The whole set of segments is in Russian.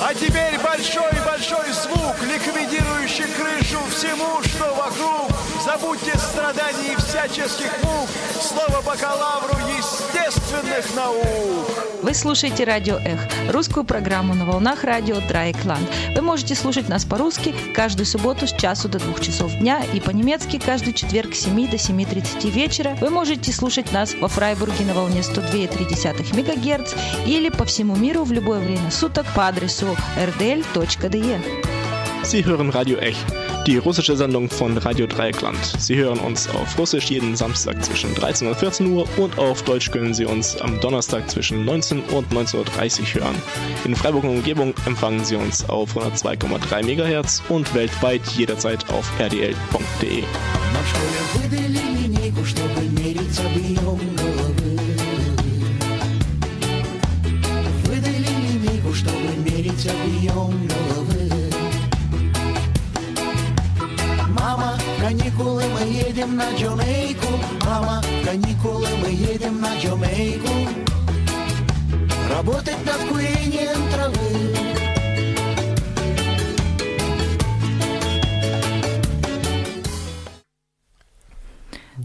А теперь большой-большой звук, ликвидирующий крышу всему, что вокруг. Забудьте страданий и всяческих мук, слово бакалавру естественных наук. Вы слушаете Радио Эх, русскую программу на волнах радио Драйкланд. Вы можете слушать нас по-русски каждую субботу с часу до двух часов дня и по-немецки каждый четверг с 7 до 7.30 вечера. Вы можете слушать нас во Фрайбурге на волне 102,3 МГц или по всему миру в любое время суток по адресу rdl.de. Sie hören Radio Ech, die russische Sendung von Radio Dreieckland. Sie hören uns auf Russisch jeden Samstag zwischen 13 und 14 Uhr und auf Deutsch können Sie uns am Donnerstag zwischen 19 und 19.30 Uhr hören. In Freiburg und Umgebung empfangen Sie uns auf 102,3 MHz und weltweit jederzeit auf rdl.de. Но в школе выдали линейку, чтобы мерить объем головы. Мама, каникулы, мы едем на Джамейку. Мама, каникулы, мы едем на Джамейку. Работать над курением травы.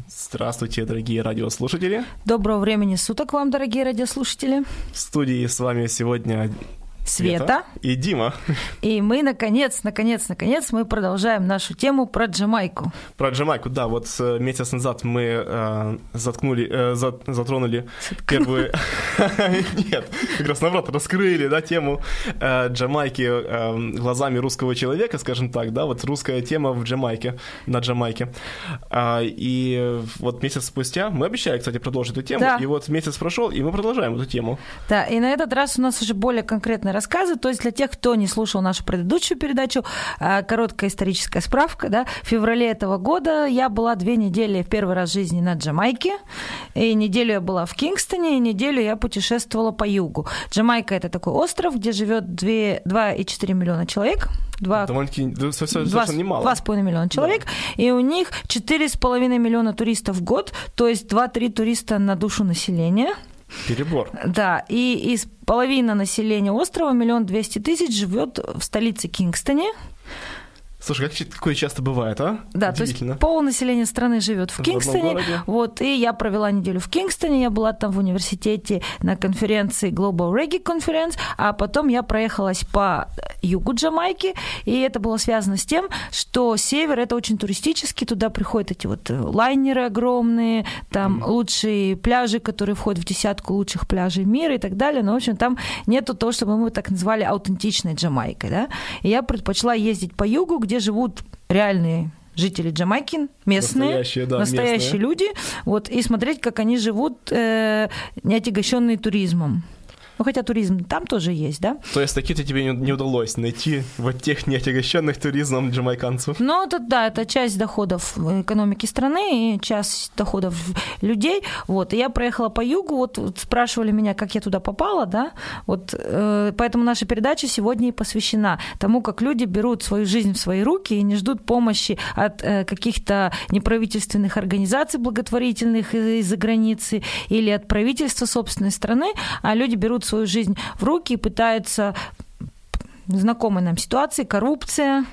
Здравствуйте, дорогие радиослушатели. Доброго времени суток вам, дорогие радиослушатели. В студии с вами сегодня Света. и Дима. И мы, наконец, наконец, наконец, мы продолжаем нашу тему про Джамайку. Про Джамайку, да, вот э, месяц назад мы э, заткнули, э, за- затронули первую... Нет, как раз наоборот, раскрыли, да, тему э, Джамайки э, глазами русского человека, скажем так, да, вот русская тема в Джамайке, на Джамайке. А, И вот месяц спустя, мы обещали, кстати, продолжить эту тему, Да. и вот месяц прошел, и мы продолжаем эту тему. Да, и на этот раз у нас уже более конкретные рассказы. То есть для тех, кто не слушал нашу предыдущую передачу, а, короткая историческая справка. Да, в феврале этого года я была две недели в первый раз в жизни на Джамайке. И неделю я была в Кингстоне, и неделю я путешествовала по югу. Джамайка – это такой остров, где живет 2,4 миллиона человек. Два Довольно-таки да, со- со- Два, совершенно немало. два с половиной миллиона человек, и у них четыре с половиной миллиона туристов в год, то есть 2-3 туриста на душу населения. Перебор. Да, и из половины населения острова, миллион двести тысяч, живет в столице Кингстоне. Слушай, как такое часто бывает, а? Да, то есть пол населения страны живет в В Кингстоне. Вот, и я провела неделю в Кингстоне, я была там в университете на конференции Global Reggae Conference, а потом я проехалась по югу Джамайки, и это было связано с тем, что север это очень туристический, туда приходят эти вот э, лайнеры огромные, там лучшие пляжи, которые входят в десятку лучших пляжей мира и так далее, но, в общем, там нету того, чтобы мы так назвали аутентичной Джамайкой, да, и я предпочла ездить по югу, где живут реальные жители Джамайки, местные, Настоящие, да, настоящие местные. люди, вот, и смотреть, как они живут, э, не отягощенные туризмом. Ну, хотя туризм там тоже есть, да? То есть такие-то тебе не, не удалось найти вот тех неотягощенных туризмом джамайканцев? Ну, это да, это часть доходов экономики страны и часть доходов людей. Вот, и я проехала по югу, вот, вот спрашивали меня, как я туда попала, да, вот, э, поэтому наша передача сегодня и посвящена тому, как люди берут свою жизнь в свои руки и не ждут помощи от э, каких-то неправительственных организаций благотворительных из- из-за границы или от правительства собственной страны, а люди берут свою жизнь в руки и пытаются знакомой нам ситуации, коррупция,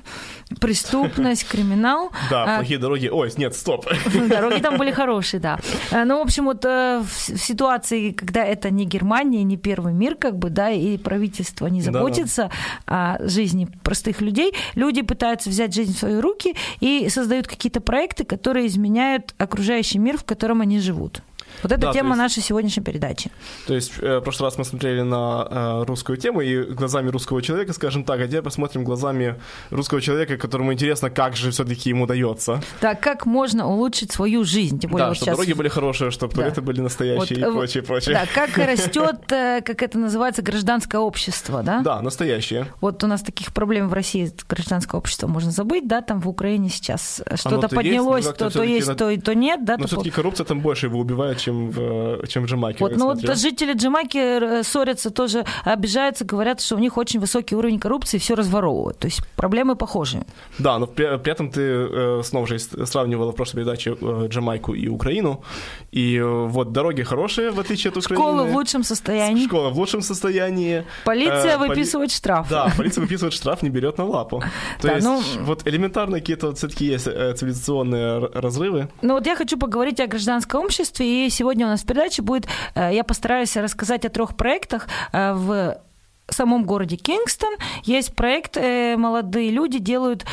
преступность, криминал. Да, А, плохие дороги. Ой, нет, стоп. Дороги там были хорошие, да. Э, Ну, в общем, вот э, в ситуации, когда это не Германия, не первый мир, как бы, да, и правительство не заботится о жизни простых людей, люди пытаются взять жизнь в свои руки и создают какие-то проекты, которые изменяют окружающий мир, в котором они живут. Вот это Да, тема есть- нашей сегодняшней передачи. То есть э, в прошлый раз мы смотрели на э, русскую тему и глазами русского человека, скажем так, а теперь посмотрим глазами русского человека, которому интересно, как же все-таки ему дается. Так, как можно улучшить свою жизнь? Тем более да, вот чтобы сейчас дороги были хорошие, чтобы Да. туалеты были настоящие Вот, и э, прочее, прочее. Да, как растет, как это называется, гражданское общество, да? Да, настоящие. Вот у нас таких проблем в России гражданское общество можно забыть, да, там в Украине сейчас что-то есть, поднялось, как-то то, то есть, то, и то нет, да. Но все-таки коррупция там больше его убивает, чем в, чем в Джамайке. Вот, ну вот жители Джамайки э, ссорятся, тоже обижаются, говорят, что у них очень высокий уровень коррупции, все разворовывают. То есть проблемы похожи. Да, но при, при этом ты э, снова же сравнивала в прошлой передаче э, Джамайку и Украину. И вот дороги хорошие, в отличие от Украины. Школа в лучшем состоянии. Школа в лучшем состоянии. Полиция э, выписывает поли... штраф. Да, полиция выписывает штраф, не берет на лапу. То да, есть ну... вот элементарно какие-то все-таки есть цивилизационные разрывы. Ну вот я хочу поговорить о гражданском обществе, и сегодня у нас в передаче будет, э, я постараюсь рассказать о трех проектах в самом городе Кингстон. Есть проект, молодые люди делают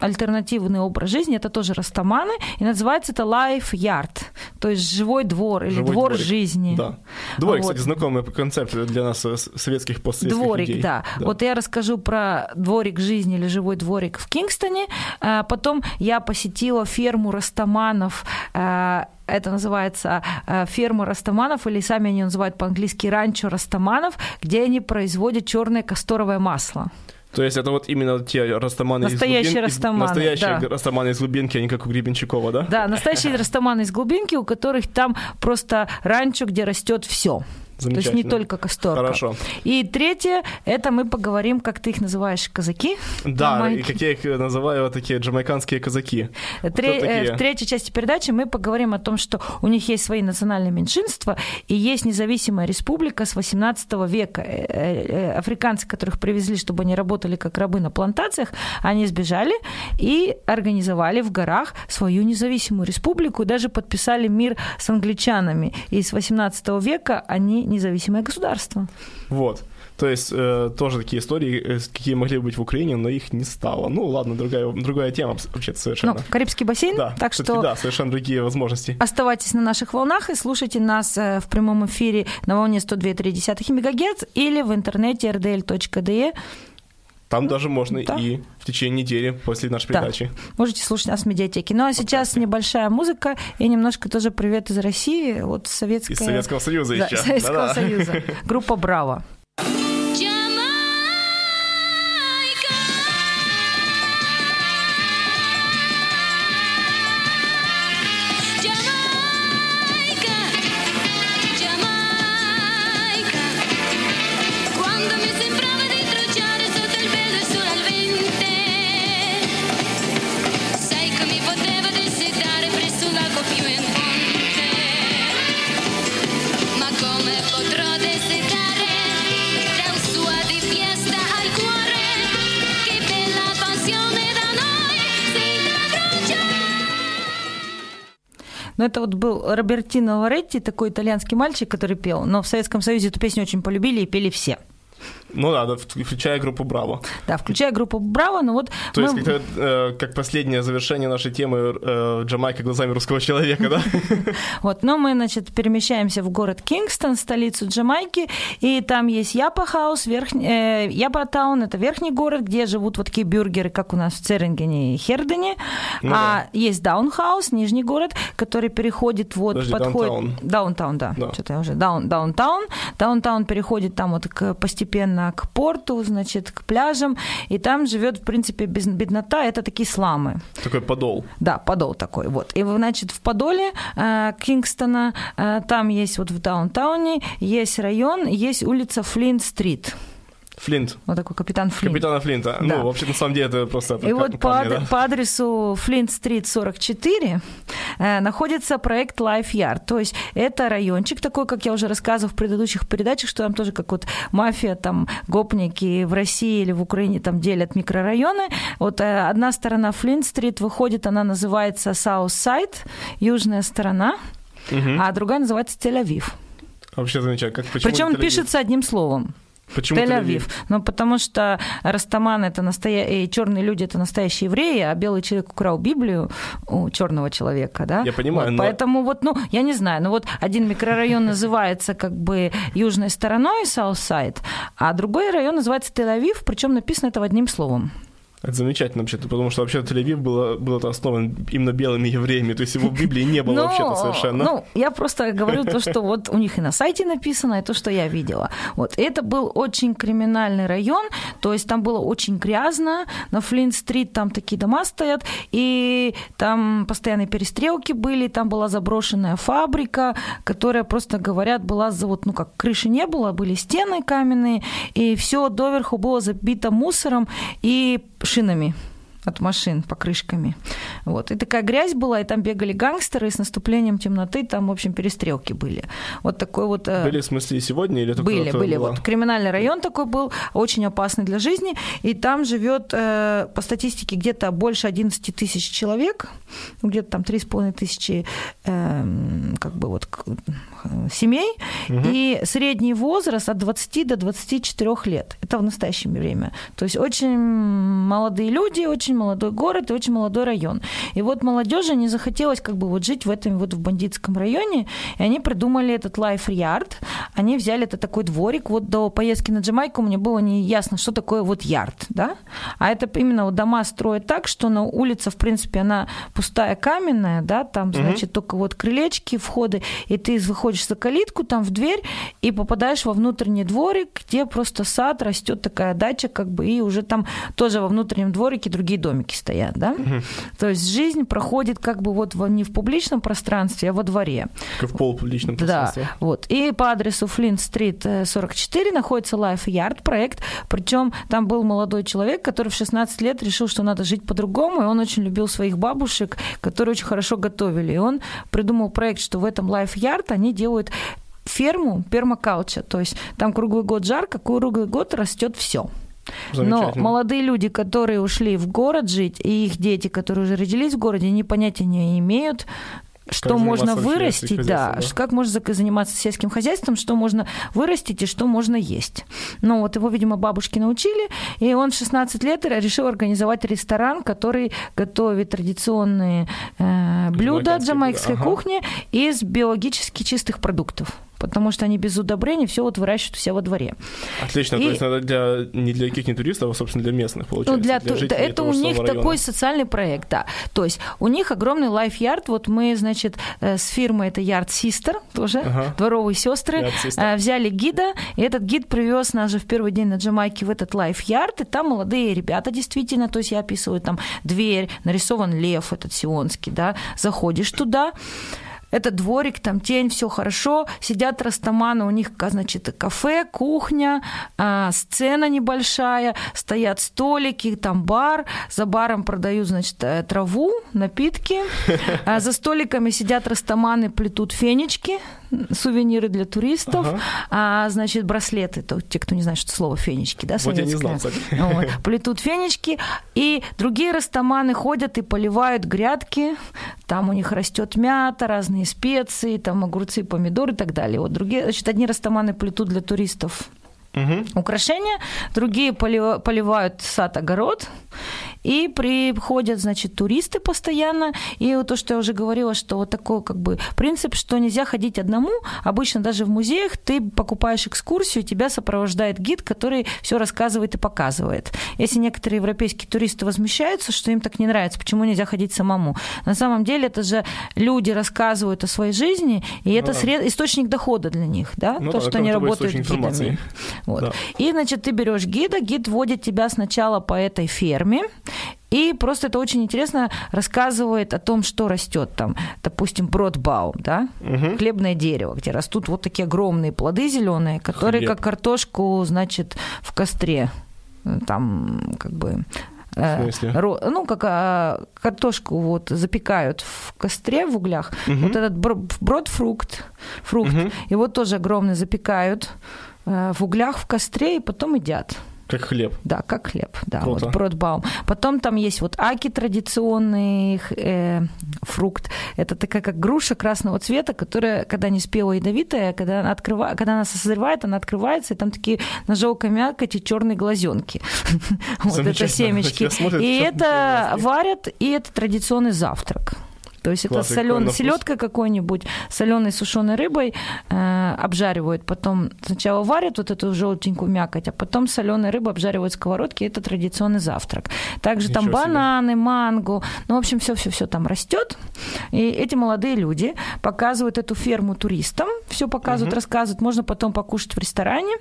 альтернативный образ жизни, это тоже растаманы, и называется это Life Yard, то есть живой двор или живой двор дворик. жизни. Да. Дворик, вот. кстати, знакомый концепт для нас, э, советских, постсоветских Дворик, людей. Да. да. Вот я расскажу про дворик жизни или живой дворик в Кингстоне, а потом я посетила ферму растаманов, а, это называется э, ферма растаманов, или сами они называют по-английски ранчо растаманов, где они производят черное касторовое масло. То есть это вот именно те растаманы настоящие из глубин, растаманы, настоящие да. растаманы из глубинки, а не как у Гребенщикова, да? Да, настоящие растаманы из глубинки, у которых там просто ранчо, где растет все. То есть не только касторка. Хорошо. И третье, это мы поговорим, как ты их называешь, казаки. Да, и как я их называю, вот такие джамайканские казаки. Тре- э, в третьей части передачи мы поговорим о том, что у них есть свои национальные меньшинства, и есть независимая республика с 18 века. Э, э, африканцы, которых привезли, чтобы они работали как рабы на плантациях, они сбежали и организовали в горах свою независимую республику, и даже подписали мир с англичанами. И с 18 века они независимое государство. Вот. То есть э, тоже такие истории, э, какие могли быть в Украине, но их не стало. Ну ладно, другая, другая тема вообще совершенно. Ну, Карибский бассейн, да, так что... Да, совершенно другие возможности. Оставайтесь на наших волнах и слушайте нас э, в прямом эфире на волне 102,3 МГц или в интернете rdl.de там даже можно да. и в течение недели после нашей передачи. Да. Можете слушать нас в медиатеке. Ну а сейчас небольшая музыка и немножко тоже привет из России, вот советская... Из Советского Союза да, еще. Советского Да-да. Союза. Группа «Браво». Но это вот был Робертино Лоретти, такой итальянский мальчик, который пел. Но в Советском Союзе эту песню очень полюбили и пели все. Ну да, включая группу Браво. Да, включая группу Браво, но вот... То мы... есть как, э, как последнее завершение нашей темы э, Джамайка глазами русского человека, да? Вот, но мы, значит, перемещаемся в город Кингстон, столицу Джамайки, и там есть Япа Хаус, э, Япа Таун, это верхний город, где живут вот такие бюргеры, как у нас в Церингене и Хердене, ну, а да. есть Downhouse, нижний город, который переходит вот, Подожди, подходит... Даунтаун. Даунтаун, да, да. что-то я уже... Даун, даунтаун. Даунтаун переходит там вот к, постепенно к порту, значит, к пляжам, и там живет, в принципе, беднота, это такие slum ы. Такой подол. Да, подол такой, вот. И, значит, в Подоле э, Кингстона, э, там есть вот в даунтауне, есть район, есть улица Флинт-стрит. Флинт. Вот такой капитан Флинт. Капитана Флинта. Ну, да. Ну, вообще, на самом деле, это просто... И вот по, да? по адресу Флинт-стрит 44 э, находится проект Life Yard. То есть это райончик такой, как я уже рассказывала в предыдущих передачах, что там тоже как вот мафия, там гопники в России или в Украине там делят микрорайоны. Вот э, одна сторона Флинт-стрит выходит, она называется South Side, южная сторона, угу. а другая называется Тель-Авив. Вообще замечательно. Как, Причем пишется одним словом. Почему Тель-Авив? Ну, потому что Растаман это настоящие, черные люди это настоящие евреи, а белый человек украл Библию у черного человека, да? Я понимаю, вот, но... Поэтому вот, ну, я не знаю, ну вот один микрорайон называется как бы южной стороной Southside, а другой район называется Тель-Авив, причем написано это одним словом. Это замечательно вообще, потому что вообще Тель-Авив было, был это основан именно белыми евреями, то есть его в Библии не было вообще-то совершенно. Ну, я просто говорю то, что вот у них и на сайте написано, и то, что я видела. Вот, это был очень криминальный район, то есть там было очень грязно, на Флинт-стрит там такие дома стоят, и там постоянные перестрелки были, там была заброшенная фабрика, которая просто, говорят, была, вот, ну как, крыши не было, были стены каменные, и все доверху было забито мусором и шинами от машин покрышками. Вот. И такая грязь была, и там бегали гангстеры, и с наступлением темноты там, в общем, перестрелки были. Вот такой вот... э, Были в смысле и сегодня или только были, были. было? Вот криминальный район такой был, очень опасный для жизни. И там живет, э, по статистике, где-то больше 11 тысяч человек, ну, где-то там 3,5 тысячи э, как бы вот э, семей. И средний возраст от 20 до 24 лет. Это в настоящее время. То есть очень молодые люди, очень молодой город и очень молодой район. И вот молодежи не захотелось как бы вот жить в этом вот в бандитском районе, и они придумали этот Life Yard. Они взяли это такой дворик. Вот до поездки на Джамайку мне было не ясно, что такое вот ярд, да? А это именно вот дома строят так, что на улице, в принципе, она пустая каменная, да, там, значит, только вот крылечки, входы, и ты выходишь за калитку, там в дверь, и попадаешь во внутренний дворик, где просто сад, растет такая дача, как бы, и уже там тоже во внутреннем дворике другие домики стоят, да? То есть жизнь проходит как бы вот во- не в публичном пространстве, а во дворе. Как в полупубличном Да, пространстве. вот. И по адресу Флинт-стрит э, 44 находится Life Yard проект. Причем там был молодой человек, который в 16 лет решил, что надо жить по-другому, и он очень любил своих бабушек, которые очень хорошо готовили. И он придумал проект, что в этом Life Yard они делают ферму пермакауча, то есть там круглый год жарко, круглый год растет все. Но молодые люди, которые ушли в город жить, и их дети, которые уже родились в городе, они понятия не имеют, что можно вырастить, да, да. как можно заниматься сельским хозяйством, что можно вырастить и что можно есть. Ну вот его, видимо, бабушки научили, и он в 16 лет решил организовать ресторан, который готовит традиционные э, блюда блюда, ага. кухни из биологически чистых продуктов. Потому что они без удобрений все вот выращивают себя во дворе. Отлично, И- то есть надо для, не для каких-нибудь туристов, а, собственно, для местных, Ну, получается. для, ту- жителей это того у них района. такой социальный проект, да. То есть у них огромный лайф-ярд. Вот мы, значит, э, с фирмой это Yard Sister, тоже Ага. дворовые сестры, э, взяли гида, и этот гид привез нас же в первый день на Джамайке в этот лайф-ярд, и там молодые ребята действительно, то есть я описываю там дверь, нарисован лев этот сионский, да, заходишь туда, это дворик, там тень, все хорошо. Сидят растаманы, у них, ка- значит, кафе, кухня, а, сцена небольшая, стоят столики, там бар. За баром продают, значит, э, траву, напитки. А за столиками сидят растаманы, плетут фенечки, сувениры для туристов. Ага. А, значит, браслеты, то, те, кто не знает, что слово фенечки, да, Вот я не советское. знал, кстати. Вот. Плетут фенечки, и другие растаманы ходят и поливают грядки. Там у них растет мята, разные специи, там огурцы, помидоры и так далее. Вот другие, значит, одни растаманы плетут для туристов Мгм. украшения, другие полива- поливают сад, огород, и приходят, значит, туристы постоянно, и вот то, что я уже говорила, что вот такой как бы принцип, что нельзя ходить одному, обычно даже в музеях ты покупаешь экскурсию, тебя сопровождает гид, который все рассказывает и показывает. Если некоторые европейские туристы возмущаются, что им так не нравится, почему нельзя ходить самому, на самом деле это же люди рассказывают о своей жизни, и это да. сред- источник дохода для них, да, Ну то, да, что они работают гидами. Вот. Да. И, значит, ты берешь гида, гид водит тебя сначала по этой ферме, и просто это очень интересно рассказывает о том, что растет там. Допустим, бродбаум, да, хлебное дерево, где растут вот такие огромные плоды зеленые, которые Хлеб. как картошку, значит, в костре там как бы э, ну, как а, картошку вот запекают в костре в углях. Вот этот бро- бродфрукт, фрукт, его тоже огромный запекают э, в углях в костре и потом едят. Как хлеб. Да, как хлеб, да, Круто. вот бродбаум. Потом там есть вот аки традиционный э, фрукт. Это такая как груша красного цвета, которая, когда не спела ядовитая, когда она, открыва... когда она созревает, она открывается, и там такие на желтой мякоти черные глазенки. Вот это семечки. Смотрят И это варят, и это традиционный завтрак. То есть Класс, это вкус? селедкой какой-нибудь, соленой сушеной рыбой э, обжаривают, потом сначала варят вот эту желтенькую мякоть, а потом соленой рыбой обжаривают в сковородке. Это традиционный завтрак. Также там Ничего себе. бананы, манго, ну, в общем, все-все-все там растет. И эти молодые люди показывают эту ферму туристам, все показывают, рассказывают, можно потом покушать в ресторане.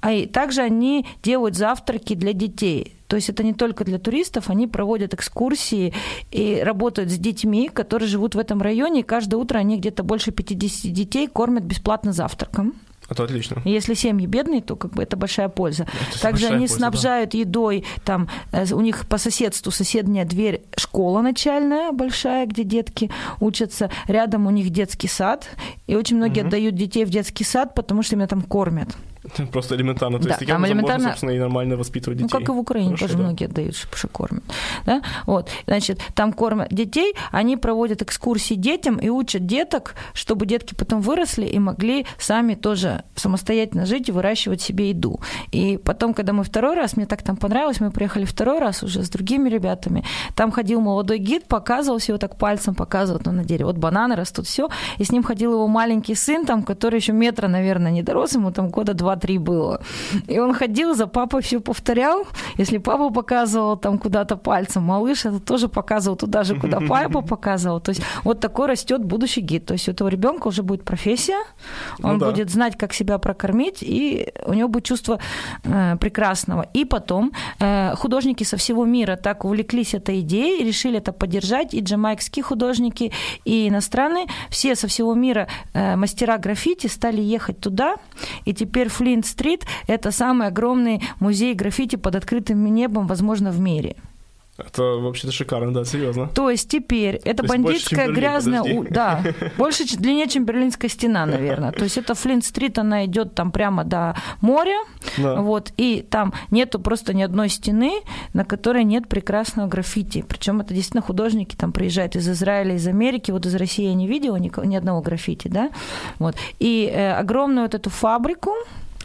А и также они делают завтраки для детей. То есть это не только для туристов, они проводят экскурсии и работают с детьми, которые живут в этом районе, и каждое утро они где-то больше 50 детей кормят бесплатно завтраком. Это отлично. Если семьи бедные, то как бы это большая польза. Это Также большая они польза, снабжают едой, там э, у них по соседству соседняя дверь школа начальная большая, где детки учатся, рядом у них детский сад, и очень многие отдают детей в детский сад, потому что меня там кормят. Просто элементарно. То Да, есть таким образом можно, элементарно- собственно, и нормально воспитывать детей. Ну, как и в Украине Хорошо, тоже да. многие отдают, что что кормят. Да? Вот. Значит, там кормят детей, они проводят экскурсии детям и учат деток, чтобы детки потом выросли и могли сами тоже самостоятельно жить и выращивать себе еду. И потом, когда мы второй раз, мне так там понравилось, мы приехали второй раз уже с другими ребятами, там ходил молодой гид, показывал все, вот так пальцем показывал ну, на дереве. Вот бананы растут, все. И с ним ходил его маленький сын, там, который еще метра, наверное, не дорос, ему там года два-три было. И он ходил, за папой все повторял. Если папа показывал там куда-то пальцем, малыш это тоже показывал туда же, куда папа показывал. То есть вот такой растет будущий гид. То есть у этого ребенка уже будет профессия, он Ну да. будет знать, как себя прокормить, и у него будет чувство э, прекрасного. И потом э, художники со всего мира так увлеклись этой идеей, решили это поддержать, и джамайкские художники, и иностранные, все со всего мира э, мастера граффити стали ехать туда, и теперь Флинт-стрит – это самый огромный музей граффити под открытым небом, возможно, в мире. Это вообще-то шикарно, да, серьезно. То есть теперь это То есть больше, бандитская Берлин, грязная... у- Да, больше длиннее, чем Берлинская стена, наверное. То есть это Флинт-стрит, она идет там прямо до моря, Да. вот, и там нету просто ни одной стены, на которой нет прекрасного граффити. Причем это действительно художники там приезжают из Израиля, из Америки. Вот из России я не видела ни, ни одного граффити, да. Вот. И э, огромную вот эту фабрику,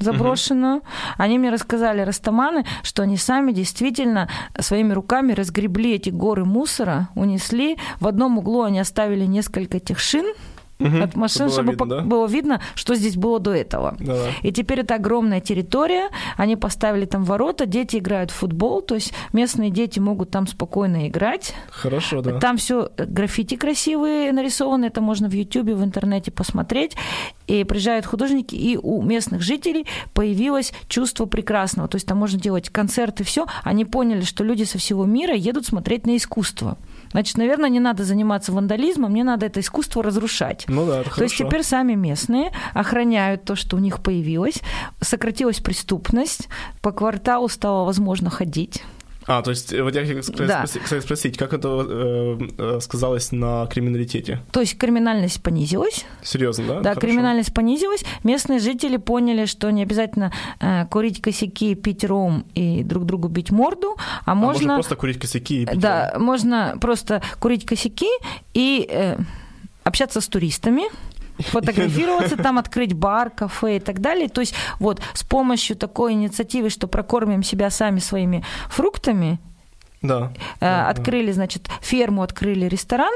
заброшенную. Они мне рассказали, растаманы, что они сами действительно своими руками разгребли эти горы мусора, унесли. В одном углу они оставили несколько этих шин Мгм. от машин, Чтобы чтобы, было видно, пок- да? было видно, что здесь было до этого. Да-да. И теперь это огромная территория, они поставили там ворота, дети играют в футбол, то есть местные дети могут там спокойно играть. Хорошо, да. Там все граффити красивые нарисованы, это можно в Ютубе, в интернете посмотреть. И приезжают художники, и у местных жителей появилось чувство прекрасного. То есть там можно делать концерты, все. Они поняли, что люди со всего мира едут смотреть на искусство. Значит, наверное, не надо заниматься вандализмом, не надо это искусство разрушать. Ну да, это То есть хорошо. теперь сами местные охраняют то, что у них появилось, сократилась преступность, по кварталу стало возможно ходить. А, то есть, вот я хотел Да. спроси- кстати, спросить, как это э, э, сказалось на криминалитете? То есть криминальность понизилась, Серьезно, да? Да, Хорошо. криминальность понизилась. Местные жители поняли, что не обязательно э, курить косяки, пить ром и друг другу бить морду, а А можно можно... просто курить косяки и пить да, можно просто курить косяки и э, общаться с туристами, фотографироваться, там открыть бар, кафе и так далее. То есть вот с помощью такой инициативы, что прокормим себя сами своими фруктами, Да. Э, открыли, значит, ферму, открыли ресторан,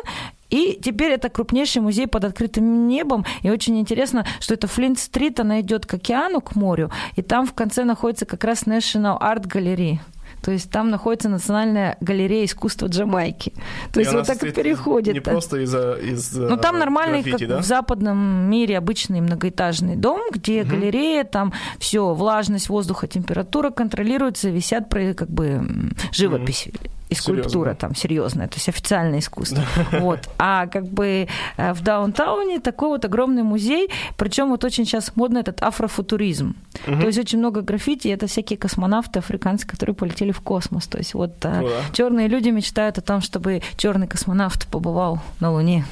и теперь это крупнейший музей под открытым небом. И очень интересно, что это Флинт-стрит, она идет к океану, к морю, и там в конце находится как раз National Art Gallery. То есть там находится Национальная галерея искусства Джамайки. То И есть вот так и переходит. Не просто из-за... Из, Ну, там нормальный, граффити, как да? в западном мире, обычный многоэтажный дом, где галерея, там все, влажность воздуха, температура контролируется, висят про- как бы живопись. И скульптура да. там серьезная, то есть официальное искусство. Вот. А как бы э, в даунтауне такой вот огромный музей, причем вот очень сейчас модно этот афрофутуризм. То есть очень много граффити, это всякие космонавты африканцы, которые полетели в космос. То есть вот Ну да. черные люди мечтают о том, чтобы черный космонавт побывал на Луне.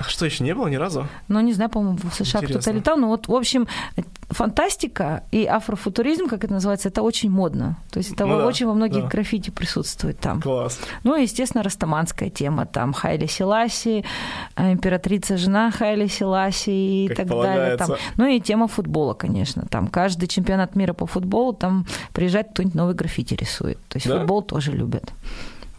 А что, еще не было ни разу? Ну, не знаю, по-моему, в США кто-то летал. Но вот, в общем, фантастика и афрофутуризм, как это называется, это очень модно. То есть это Ну да, очень во многих да. граффити присутствует там. Класс. Ну, и, естественно, растаманская тема. Там Хайли Селаси, э, императрица жена Хайли Селаси и Как так далее. Там. полагается. Ну и тема футбола, конечно. Там каждый чемпионат мира по футболу, там приезжает кто-нибудь новый граффити рисует. То есть Да? футбол тоже любят.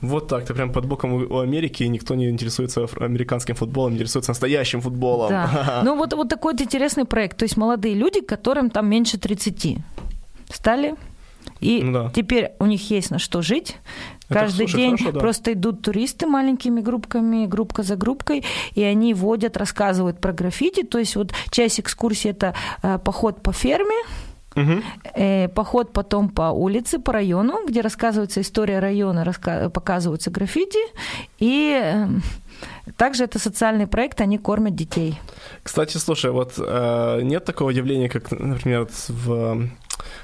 Вот так, ты прям под боком у Америки, и никто не интересуется американским футболом, интересуется настоящим футболом. Да. Ну вот, вот такой вот интересный проект. То есть молодые люди, которым там меньше 30, стали и Ну да. теперь у них есть на что жить. Это, Каждый слушай, день хорошо, да. просто идут туристы маленькими группками, группка за группкой, и они водят, рассказывают про граффити. То есть вот часть экскурсии это э, поход по ферме, Э, поход потом по улице, по району, где рассказывается история района, раска- показываются граффити, и э, также это социальный проект, они кормят детей. Кстати, слушай, вот э, нет такого явления, как, например, в,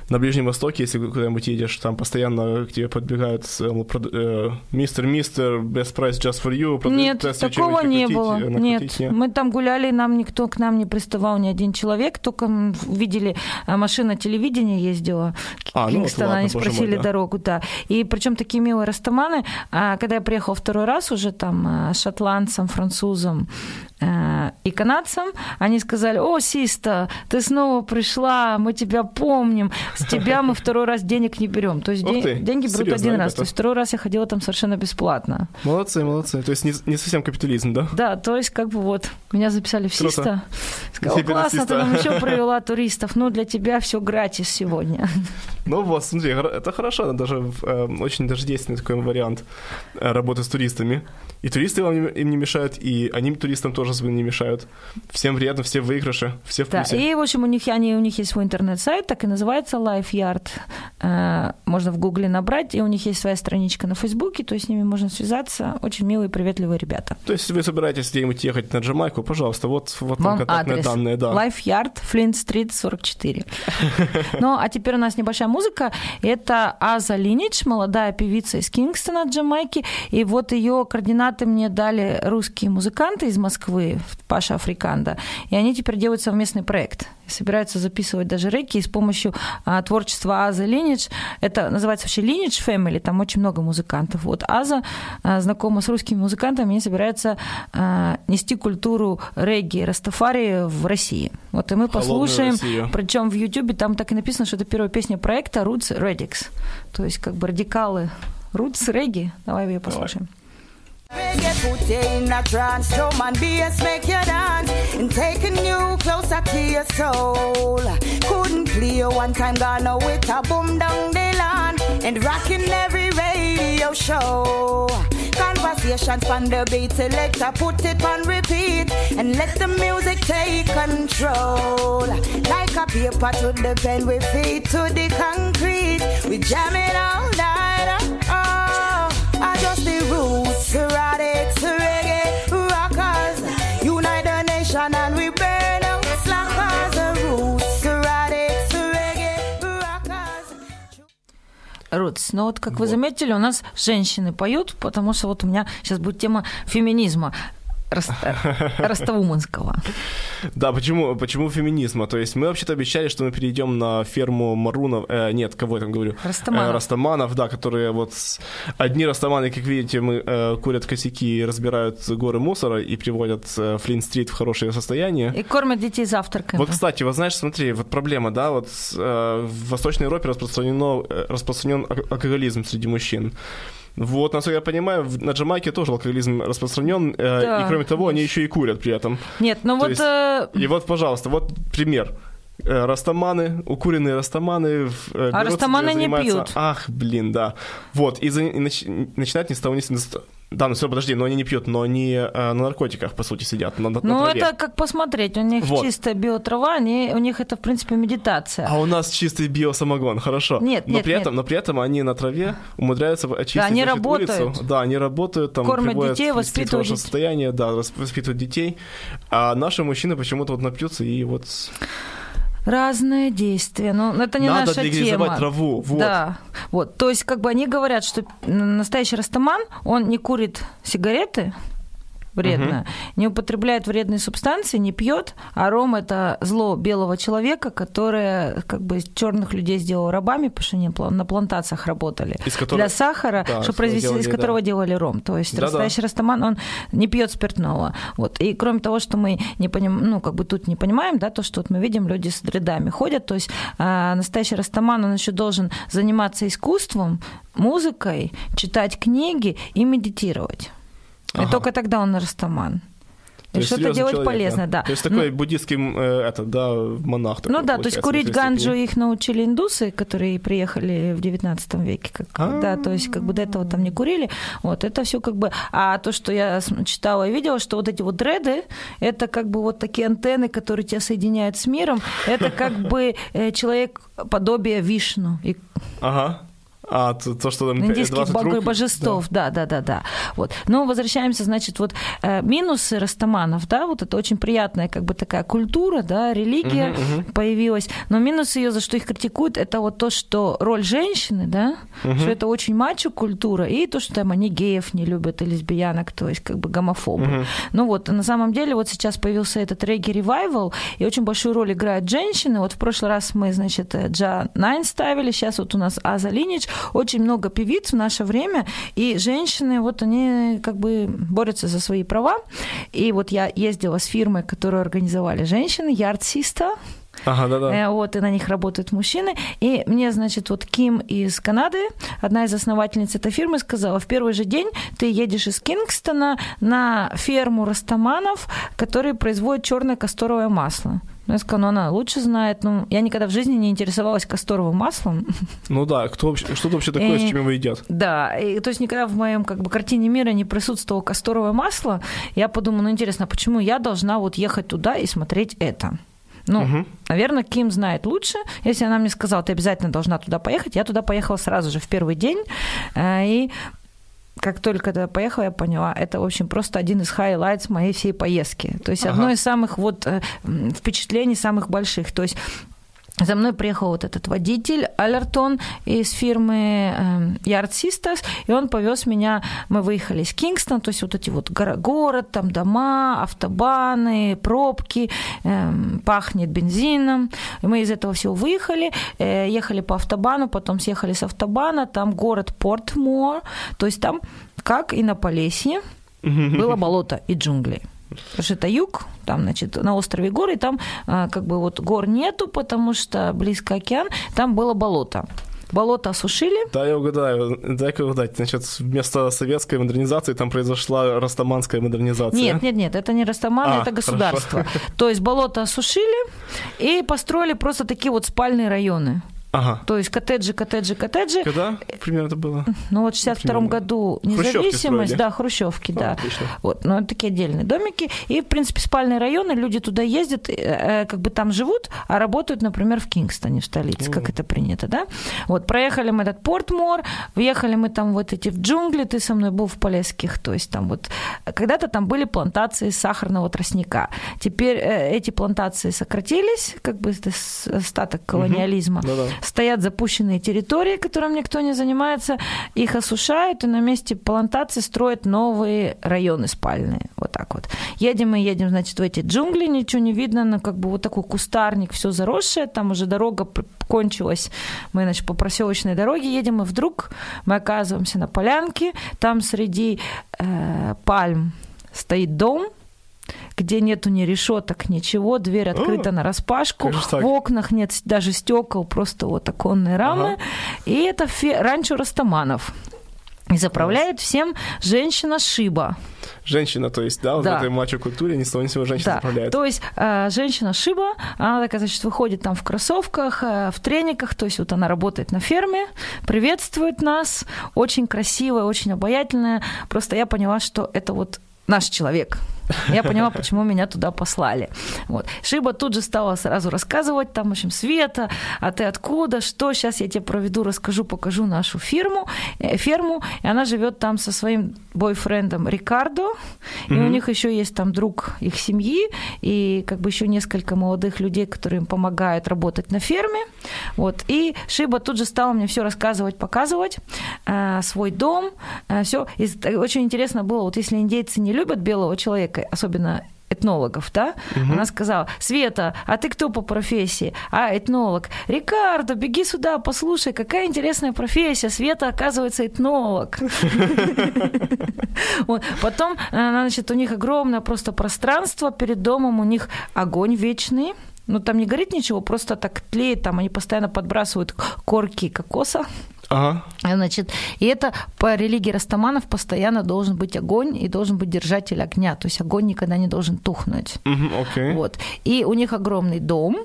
на Ближнем Востоке, если куда-нибудь едешь, там постоянно к тебе подбегают э, э, мистер, мистер, best price just for you. продают Нет, такого не накрутить, было. э, Нет, накрутить, нет. мы там гуляли, нам никто к нам не приставал, ни один человек, только видели, а, машина телевидения ездила, А, ну вот они боже мой, спросили да. дорогу, да. И причем такие милые растаманы, а, когда я приехала второй раз уже там шотландцам, французам и канадцам, они сказали, о, Систа, ты снова пришла, мы тебя помним, с тебя мы второй раз денег не берем. То есть Ух де- ты, деньги берут один раз. ребята? То есть второй раз я ходила там совершенно бесплатно. Молодцы, молодцы. То есть не, не совсем капитализм, да? Да, то есть как бы вот меня записали в Круто. СИСТа. Сказал, Тебе на классно, ты СИСТа». нам еще провела туристов. Ну, для тебя все гратис сегодня. Ну вот, смотри, это хорошо, это даже э, очень даже действенный такой вариант э, работы с туристами. И туристы вам им не мешают, и они туристам тоже не мешают. Всем приятно, все в выигрыше, все в Да, плюсе. и, в общем, у них, они, у них есть свой интернет-сайт, так и называется Life Yard. Э, Можно в Гугле набрать, и у них есть своя страничка на Фейсбуке, то есть с ними можно связаться. Очень милые, приветливые ребята. То есть, если вы собираетесь где-нибудь ехать на Джамайку, пожалуйста, вот, вот вам контактные адрес. данные, да. Life Yard, Флинт Стрит, 44. Ну, а теперь у нас небольшая музыка. Это Аза Линич, молодая певица из Кингстона, Джамайки. И вот ее координаты мне дали русские музыканты из Москвы, Паша Африканда. И они теперь делают совместный проект. И собираются записывать даже реки. И с помощью а, творчества Аза Линич, это называется вообще Линич Family, там очень много музыкантов. Вот Аза а, знакома с русскими музыкантами, они собираются а, нести культуру регги, растафари в России. Вот и мы послушаем, причем в Ютубе там так и написано, что это первая песня проекта Roots Redix. То есть как бы радикалы Roots Регги. Давай ее послушаем. Reggae put you in a trance, drum and bass make you dance, and taking you closer to your soul. Couldn't play one time, gone with a boom down the line, and rocking every radio show. Conversations on the beat, selector put it on repeat, and let the music take control. Like a paper to the pen, we feet to the concrete, we jam it all night. Oh, oh. I just roots, radics, reggae, rockers. Unite the nation and we burn out slackers. The roots, radics, reggae, rockers. Roots. Но вот, как вы заметили, у нас женщины поют, потому что вот у меня сейчас будет тема феминизма. Раста- Rasta woman ского. Да, почему, почему феминизма? То есть мы вообще-то обещали, что мы перейдем на ферму Марунов, э, нет, кого я там говорю? Растаманов. Э, Растаманов, да, которые вот с- одни растаманы, как видите, мы э, курят косяки, разбирают горы мусора и приводят э, Флинт-стрит в хорошее состояние. И кормят детей завтраками. Вот, кстати, вот знаешь, смотри, вот проблема, да, вот э, в Восточной Европе распространено, э, распространен ал- алкоголизм среди мужчин. Вот, насколько я понимаю, в- на Джамайке тоже алкоголизм распространен, э, Да, и кроме того, они еще и курят при этом. Нет, ну То вот... есть- э, И вот, пожалуйста, вот пример. Э, Растаманы, укуренные растаманы. э, берутся, растаманы не пьют. Ах, блин, да. Вот, и, за- и нач- начинают ни с того ни с Да, ну все, подожди, но они не пьют, но они э, на наркотиках, по сути, сидят. На, на Ну, траве. это как посмотреть. У них Вот. чистая биотрава, они, у них это, в принципе, медитация. А у нас чистый биосамогон, хорошо. Нет, но нет, при этом, нет. но при этом они на траве умудряются очистить они значит, работают. улицу. Да, они работают, там Кормят детей, воспитывают состояние, да, воспитывают детей. А наши мужчины почему-то вот напьются и вот Разные действия. Ну, это не Надо наша тема. траву, вот. Да. Вот. То есть, как бы они говорят, что настоящий растаман, он не курит сигареты, вредно, не употребляет вредные субстанции, не пьет, а ром это зло белого человека, которое как бы черных людей сделало рабами, потому что они на плантациях работали. Из которой- Для сахара, Да, что произвести, делали, из да. которого делали ром. То есть Да-да. настоящий растаман, он не пьет спиртного. Вот. И кроме того, что мы не поним, ну, как бы тут не понимаем, да, то, что вот мы видим, люди с дредами ходят, то есть а, настоящий растаман, он еще должен заниматься искусством, музыкой, читать книги и медитировать. И Ага. только тогда он растаман. То И что-то делать человек, полезное, да. То есть Ну, такой буддийский э, этот, да, монах. такой, ну да, то есть курить ганджу их научили индусы, которые приехали в 19 веке, как, А. да, то есть как бы до этого там не курили, вот это все как бы, а то, что я читала и видела, что вот эти вот дреды, это как бы вот такие антенны, которые тебя соединяют с миром, это как бы э, человек подобие Вишну, и Ага. А, то, то, что там индийских 20 богов и божеств, да, да, да, да. Вот. Но возвращаемся, значит, вот э, минусы растаманов, да, вот это очень приятная как бы такая культура, да, религия появилась, но минусы ее, за что их критикуют, это вот то, что роль женщины, да, что это очень мачо культура, и то, что там они геев не любят и лесбиянок, то есть как бы гомофобы. Ну вот, на самом деле вот сейчас появился этот регги-ревайвал, и очень большую роль играют женщины. Вот в прошлый раз мы, значит, э, Джа Найн ставили, сейчас вот у нас Аза Линич, очень много певиц в наше время, и женщины, вот они как бы борются за свои права. И вот я ездила с фирмой, которую организовали женщины, Sister, Ага, да-да. Э, Вот, и на них работают мужчины. И мне, значит, вот Ким из Канады, одна из основательниц этой фирмы, сказала, в первый же день ты едешь из Кингстона на ферму растаманов, которые производят черное касторовое масло. Ну, я сказала, ну, она лучше знает. Ну, я никогда в жизни не интересовалась касторовым маслом. Ну да, кто вообще, что вообще такое, Э, с чем его едят? Да, и, то есть никогда в моем как бы картине мира не присутствовало касторовое масло. Я подумала, ну интересно, а почему я должна вот ехать туда и смотреть это? Ну, наверное, Ким знает лучше. Если она мне сказала, ты обязательно должна туда поехать, я туда поехала сразу же в первый день. Э, И как только туда поехала, я поняла, это, в общем, просто один из highlights моей всей поездки. То есть Ага. одно из самых вот э, впечатлений самых больших. То есть за мной приехал вот этот водитель Алертон из фирмы эм, Yard Sisters, и он повез меня, мы выехали из Кингстона, то есть вот эти вот горо- город, там дома, автобаны, пробки, эм, пахнет бензином. И мы из этого всего выехали, э, ехали по автобану, потом съехали с автобана, там город Портмор, то есть там, как и на Полесье, было болото и джунгли. Потому что это юг, там, значит, на острове горы, и там а, как бы вот гор нету, потому что близко океан, там было болото. Болото осушили, Да, я угадаю. Дай-ка угадать. Значит, вместо советской модернизации там произошла растаманская модернизация. Нет, нет, нет, это не Растаман, А, это государство. То есть болото осушили и построили просто такие вот спальные районы. Ага. То есть коттеджи, коттеджи, коттеджи. Когда примерно это было? Ну вот в 62 Примерно. году Хрущевки независимость, строили? да, хрущевки, А, да. отлично. Вот, но это такие отдельные домики. И, в принципе, спальные районы, люди туда ездят, э, э, как бы там живут, а работают, например, в Кингстоне, в столице, как это принято, да. Вот, проехали мы этот Портмор, въехали мы там вот эти в джунгли, ты со мной был в Полесских, то есть там вот, когда-то там были плантации сахарного тростника. Теперь э, эти плантации сократились, как бы это остаток колониализма. Да-да. Стоят запущенные территории, которым никто не занимается, их осушают, и на месте плантации строят новые районы спальные. Вот так вот. Едем и едем, значит, в эти джунгли, ничего не видно, но как бы вот такой кустарник, все заросшее, там уже дорога кончилась. Мы, значит, по проселочной дороге едем, и вдруг мы оказываемся на полянке, там среди э, пальм стоит дом, где нету ни решеток, ничего, дверь открыта на распашку, в окнах нет даже стекол, просто вот оконные рамы. Ага. И это фе- ранчо Растаманов. И заправляет всем женщина Шиба. Женщина, то есть, да, вот Да. в этой мачо-культуре ни с того ни сего женщина Да. заправляет. То есть э, женщина Шиба, она такая, значит, выходит там в кроссовках, э, в трениках, то есть вот она работает на ферме, приветствует нас, очень красивая, очень обаятельная. Просто я поняла, что это вот наш человек. Я поняла, почему меня туда послали. Вот. Шиба тут же стала сразу рассказывать, там, в общем, Света, а ты откуда, что, сейчас я тебе проведу, расскажу, покажу нашу фирму, э, ферму, и она живет там со своим бойфрендом Рикардо, и mm-hmm. у них еще есть там друг их семьи, и как бы еще несколько молодых людей, которые им помогают работать на ферме. Вот. И Шиба тут же стала мне все рассказывать, показывать, э, свой дом, э, все. И очень интересно было, вот если индейцы не любят белого человека, особенно этнологов, да? Угу. Она сказала, Света, а ты кто по профессии? А, этнолог. Рикардо, беги сюда, послушай, какая интересная профессия. Света, оказывается, этнолог. Потом, э, значит, у них огромное просто пространство перед домом, у них огонь вечный, ну, там не горит ничего, просто так тлеет, там они постоянно подбрасывают корки кокоса. Ага. Значит, и это по религии растаманов постоянно должен быть огонь и должен быть держатель огня, то есть огонь никогда не должен тухнуть. Mm-hmm, okay. Вот. И у них огромный дом,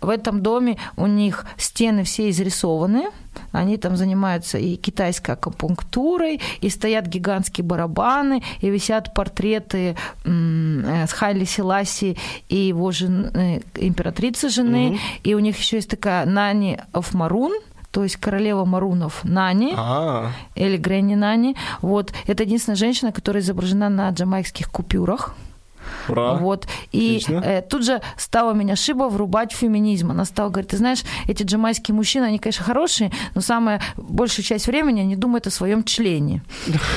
в этом доме у них стены все изрисованы, они там занимаются и китайской акупунктурой, и стоят гигантские барабаны, и висят портреты э, с Хайли Селаси и его жены, э, императрицы жены, mm-hmm. и у них еще есть такая Нани Maroon, то есть королева Марунов Нани А-а-а. или Гренни Нани. Вот. Это единственная женщина, которая изображена на джамайских купюрах. Ура. Вот. И э, тут же стала меня Шиба врубать феминизм. Она стала говорить, ты знаешь, эти джамайские мужчины, они, конечно, хорошие, но самая большую часть времени они думают о своем члене.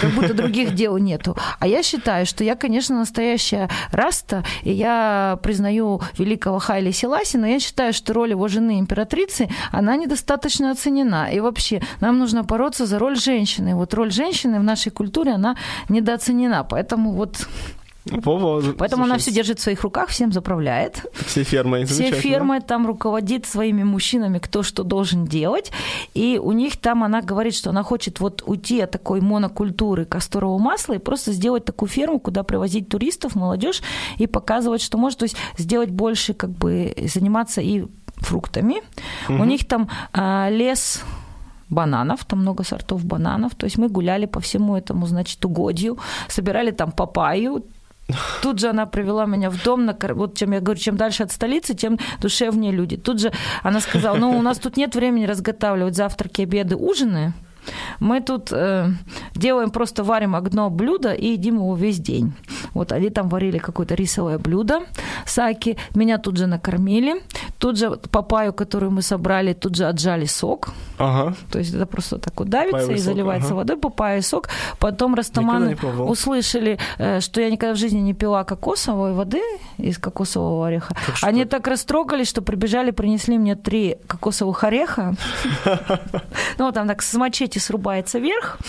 Как будто других дел нету. А я считаю, что я, конечно, настоящая раста, и я признаю великого Хайли Селаси, но я считаю, что роль его жены императрицы, она недостаточно оценена. И вообще, нам нужно бороться за роль женщины. Вот роль женщины в нашей культуре, она недооценена. Поэтому вот Вова, Поэтому слушай, она все держит в своих руках, всем заправляет. Все фермы. Все фермы там руководит своими мужчинами, кто что должен делать. И у них там она говорит, что она хочет вот уйти от такой монокультуры касторового масла и просто сделать такую ферму, куда привозить туристов, молодежь и показывать, что может, то есть сделать больше, как бы заниматься и фруктами. Угу. У них там а, лес бананов, там много сортов бананов. То есть мы гуляли по всему этому, значит, угодью, собирали там папайю, Тут же она привела меня в дом, на, вот чем я говорю, чем дальше от столицы, тем душевнее люди. Тут же она сказала, ну, у нас тут нет времени разготавливать завтраки, обеды, ужины. Мы тут э, делаем, просто варим одно блюдо и едим его весь день. Вот они там варили какое-то рисовое блюдо, саки, меня тут же накормили, тут же папаю, которую мы собрали, тут же отжали сок. Ага. То есть это просто так вот давится Папаевый и заливается ага. водой, папайя сок. Потом растаманы услышали, э, что я никогда в жизни не пила кокосовой воды из кокосового ореха. Так они так растрогались, что прибежали, принесли мне три кокосовых ореха. Ну, там так с мачете срубается вверх,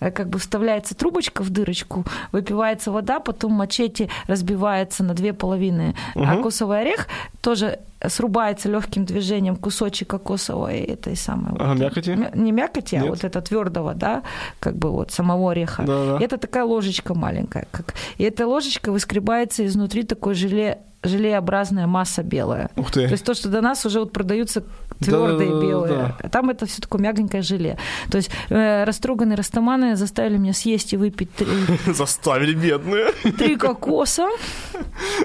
э, как бы вставляется трубочка в дырочку, выпивается вода, потом мачете разбивается на две половины. А кокосовый орех тоже срубается легким движением кусочек кокосовой этой самой. А, вот, мякоти? Не мякоти, а Нет. а вот это твердого, да, как бы вот самого ореха. Да, да. это такая ложечка маленькая. Как... И эта ложечка выскребается изнутри такой желе желеобразная масса белая. Ух ты. То есть то, что до нас уже вот продаются твердые да, белые, да, а там это все такое мягенькое желе. То есть э, растроганные растаманы заставили меня съесть и выпить три... Заставили бедные. Три кокоса.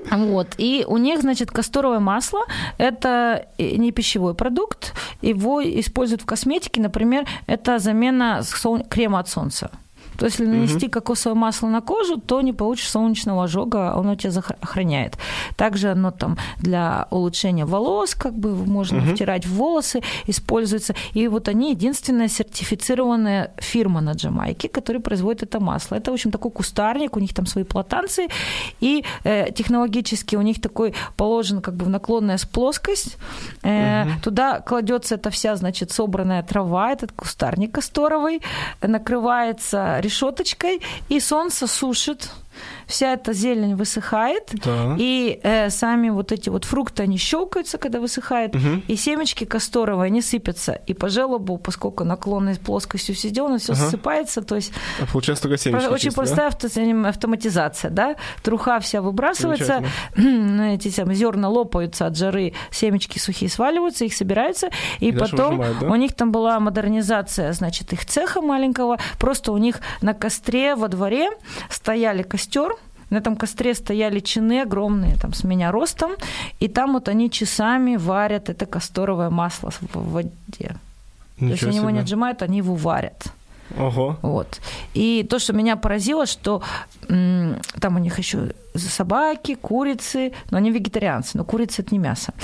Вот. И у них, значит, касторовое масло – это не пищевой продукт. Его используют в косметике. Например, это замена крема от солнца. То есть, если нанести угу. кокосовое масло на кожу, то не получишь солнечного ожога, оно тебя охраняет. Также оно там для улучшения волос, как бы можно угу. втирать в волосы, используется. И вот они единственная сертифицированная фирма на Джамайке, которая производит это масло. Это, в общем, такой кустарник, у них там свои платанцы, и э, технологически у них такой положен как бы в наклонная плоскость. Э, угу. Туда кладется эта вся, значит, собранная трава, этот кустарник касторовый, накрывается решеточкой, и солнце сушит вся эта зелень высыхает, да. и э, сами вот эти вот фрукты, они щелкаются, когда высыхают, угу. и семечки касторовые, они сыпятся. И по желобу, поскольку наклонной плоскостью все сделано, все ага. ссыпается, то есть... А получается только семечки Очень чисто, простая да? автоматизация, да? Труха вся выбрасывается, эти самые зерна лопаются от жары, семечки сухие сваливаются, их собираются, и, и потом выжимают, да? у них там была модернизация, значит, их цеха маленького, просто у них на костре во дворе стояли костер, На этом костре стояли чины огромные, там, с меня ростом, и там вот они часами варят это касторовое масло в воде. То есть они его не отжимают, они его варят. Ого. Вот. И то, что меня поразило, что м, там у них еще собаки, курицы, но они вегетарианцы, но курица это не мясо.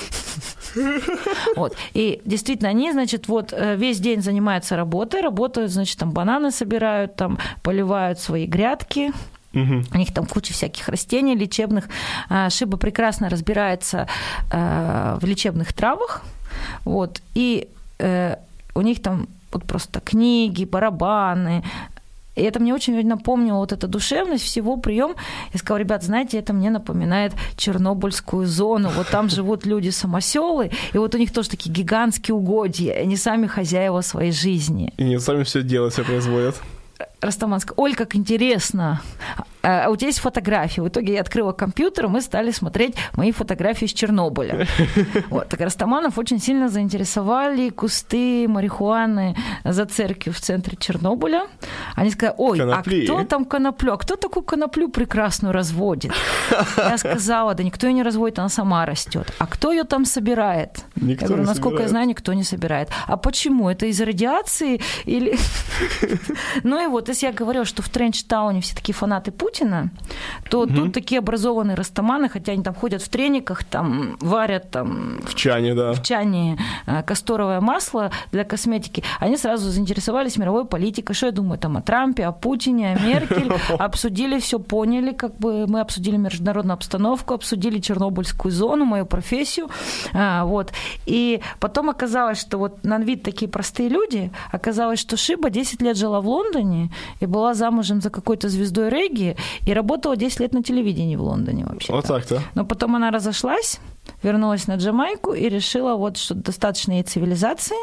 Вот. И действительно, они, значит, вот э, весь день занимаются работой, работают, значит, там бананы собирают, там поливают свои грядки, У них там куча всяких растений лечебных. А, Шиба прекрасно разбирается э, в лечебных травах. Вот. И э, у них там вот просто книги, барабаны. И это мне очень напомнило вот эта душевность всего, прием. Я сказала, ребят, знаете, это мне напоминает Чернобыльскую зону. Вот там живут люди-самоселы, и вот у них тоже такие гигантские угодья, они сами хозяева своей жизни. И они сами все делают, все производят. Растаманска, Оль, как интересно. А у тебя есть фотографии. В итоге я открыла компьютер, и мы стали смотреть мои фотографии с Чернобыля. Вот. Так Растаманов очень сильно заинтересовали кусты марихуаны за церковью в центре Чернобыля. Они сказали, ой, Конопли. а кто там коноплю? А кто такую коноплю прекрасную разводит? Я сказала, да никто ее не разводит, она сама растет. А кто ее там собирает? Никто я говорю, насколько я знаю, никто не собирает. А почему? Это из радиации или... Ну и вот, если я говорила, что в Тренчтауне все такие фанаты Путина, то тут такие образованные растаманы, хотя они там ходят в трениках, там варят там В чане, да. в чане э, касторовое масло для косметики, они сразу заинтересовались мировой политикой. Что я думаю там о Трампе, о Путине, о Меркель. Обсудили все, поняли, как бы мы обсудили международную обстановку, обсудили Чернобыльскую зону, мою профессию. А, Вот. И потом оказалось, что вот на вид такие простые люди, оказалось, что Шиба 10 лет жила в Лондоне и была замужем за какой-то звездой регги и работала 10 лет на телевидении в Лондоне вообще. Вот так-то. Но потом она разошлась, вернулась на Джамайку и решила, вот, что достаточно ей цивилизации,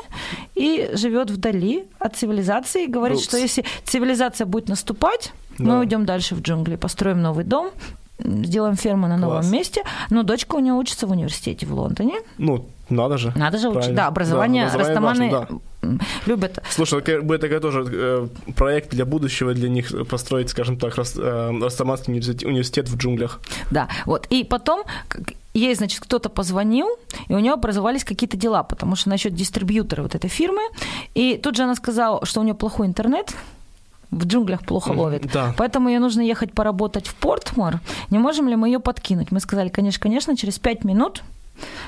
и живет вдали от цивилизации, и говорит, Рутс. что если цивилизация будет наступать, Да. мы уйдем дальше в джунгли, построим новый дом, сделаем ферму на новом Класс. месте. Но дочка у нее учится в университете в Лондоне. Ну, надо же. Надо же учить. Да, образование, Да, образование растаманы важно, да. любят. Слушай, это как бы такой тоже э, проект для будущего, для них построить, скажем так, Рас- э, Растаманский университет, университет в джунглях. Да, вот. И потом ей, значит, кто-то позвонил, и у нее образовались какие-то дела, потому что насчет дистрибьютора вот этой фирмы. И тут же она сказала, что у нее плохой интернет, в джунглях плохо ловит. да. Поэтому ей нужно ехать поработать в Портмор. Не можем ли мы ее подкинуть? Мы сказали, конечно, конечно, через пять минут.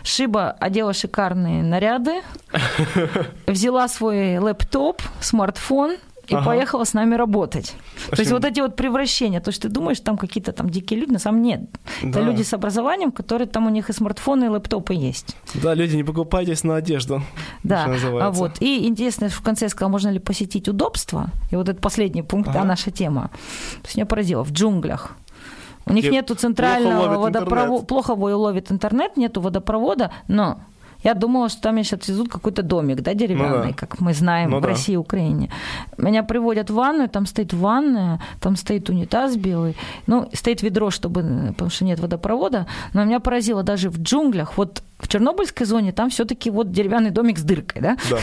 Шиба одела шикарные наряды, взяла свой лэптоп, смартфон и Ага. поехала с нами работать. То есть Очень- вот эти вот превращения, то есть ты думаешь, там какие-то там дикие люди, на самом деле нет. Это Да. люди с образованием, которые там у них и смартфоны, и лэптопы есть. Да, люди, не покупайтесь на одежду. Да, а вот. И интересно, в конце я сказала, можно ли посетить удобство. И вот это последний пункт, да, Ага. наша тема. То есть меня поразило, в джунглях. У них нету центрального водопровода, плохо ловит интернет, нету водопровода, но я думала, что там меня сейчас везут какой-то домик, да, деревянный, Ну да. как мы знаем Ну в да. России и Украине. Меня приводят в ванную, там стоит ванная, там стоит унитаз белый, ну, стоит ведро, чтобы, потому что нет водопровода, но меня поразило даже в джунглях, вот в Чернобыльской зоне там все-таки вот деревянный домик с дыркой, да? Да.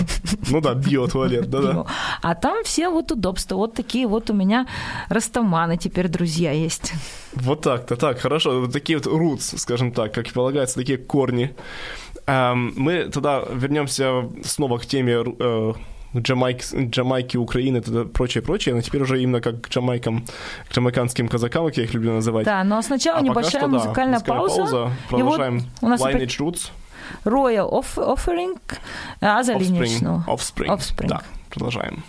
Ну да, биотуалет, да-да. Био. А там все вот удобства. Вот такие вот у меня растаманы теперь друзья есть. Вот так-то, так, хорошо. Вот такие вот roots, скажем так, как и полагается, такие корни. Эм, мы тогда вернемся снова к теме э, Джамайк, Джамайки, Украины, и прочее, прочее, но теперь уже именно как к джамайкам, к джамайканским казакам, как я их люблю называть. Да, но сначала А небольшая что, да, музыкальная пауза. Вот Продолжаем у нас Lineage Roots, Royal Off- Offering, а за Offspring, линейную. Offspring. Offspring. Да, продолжаем.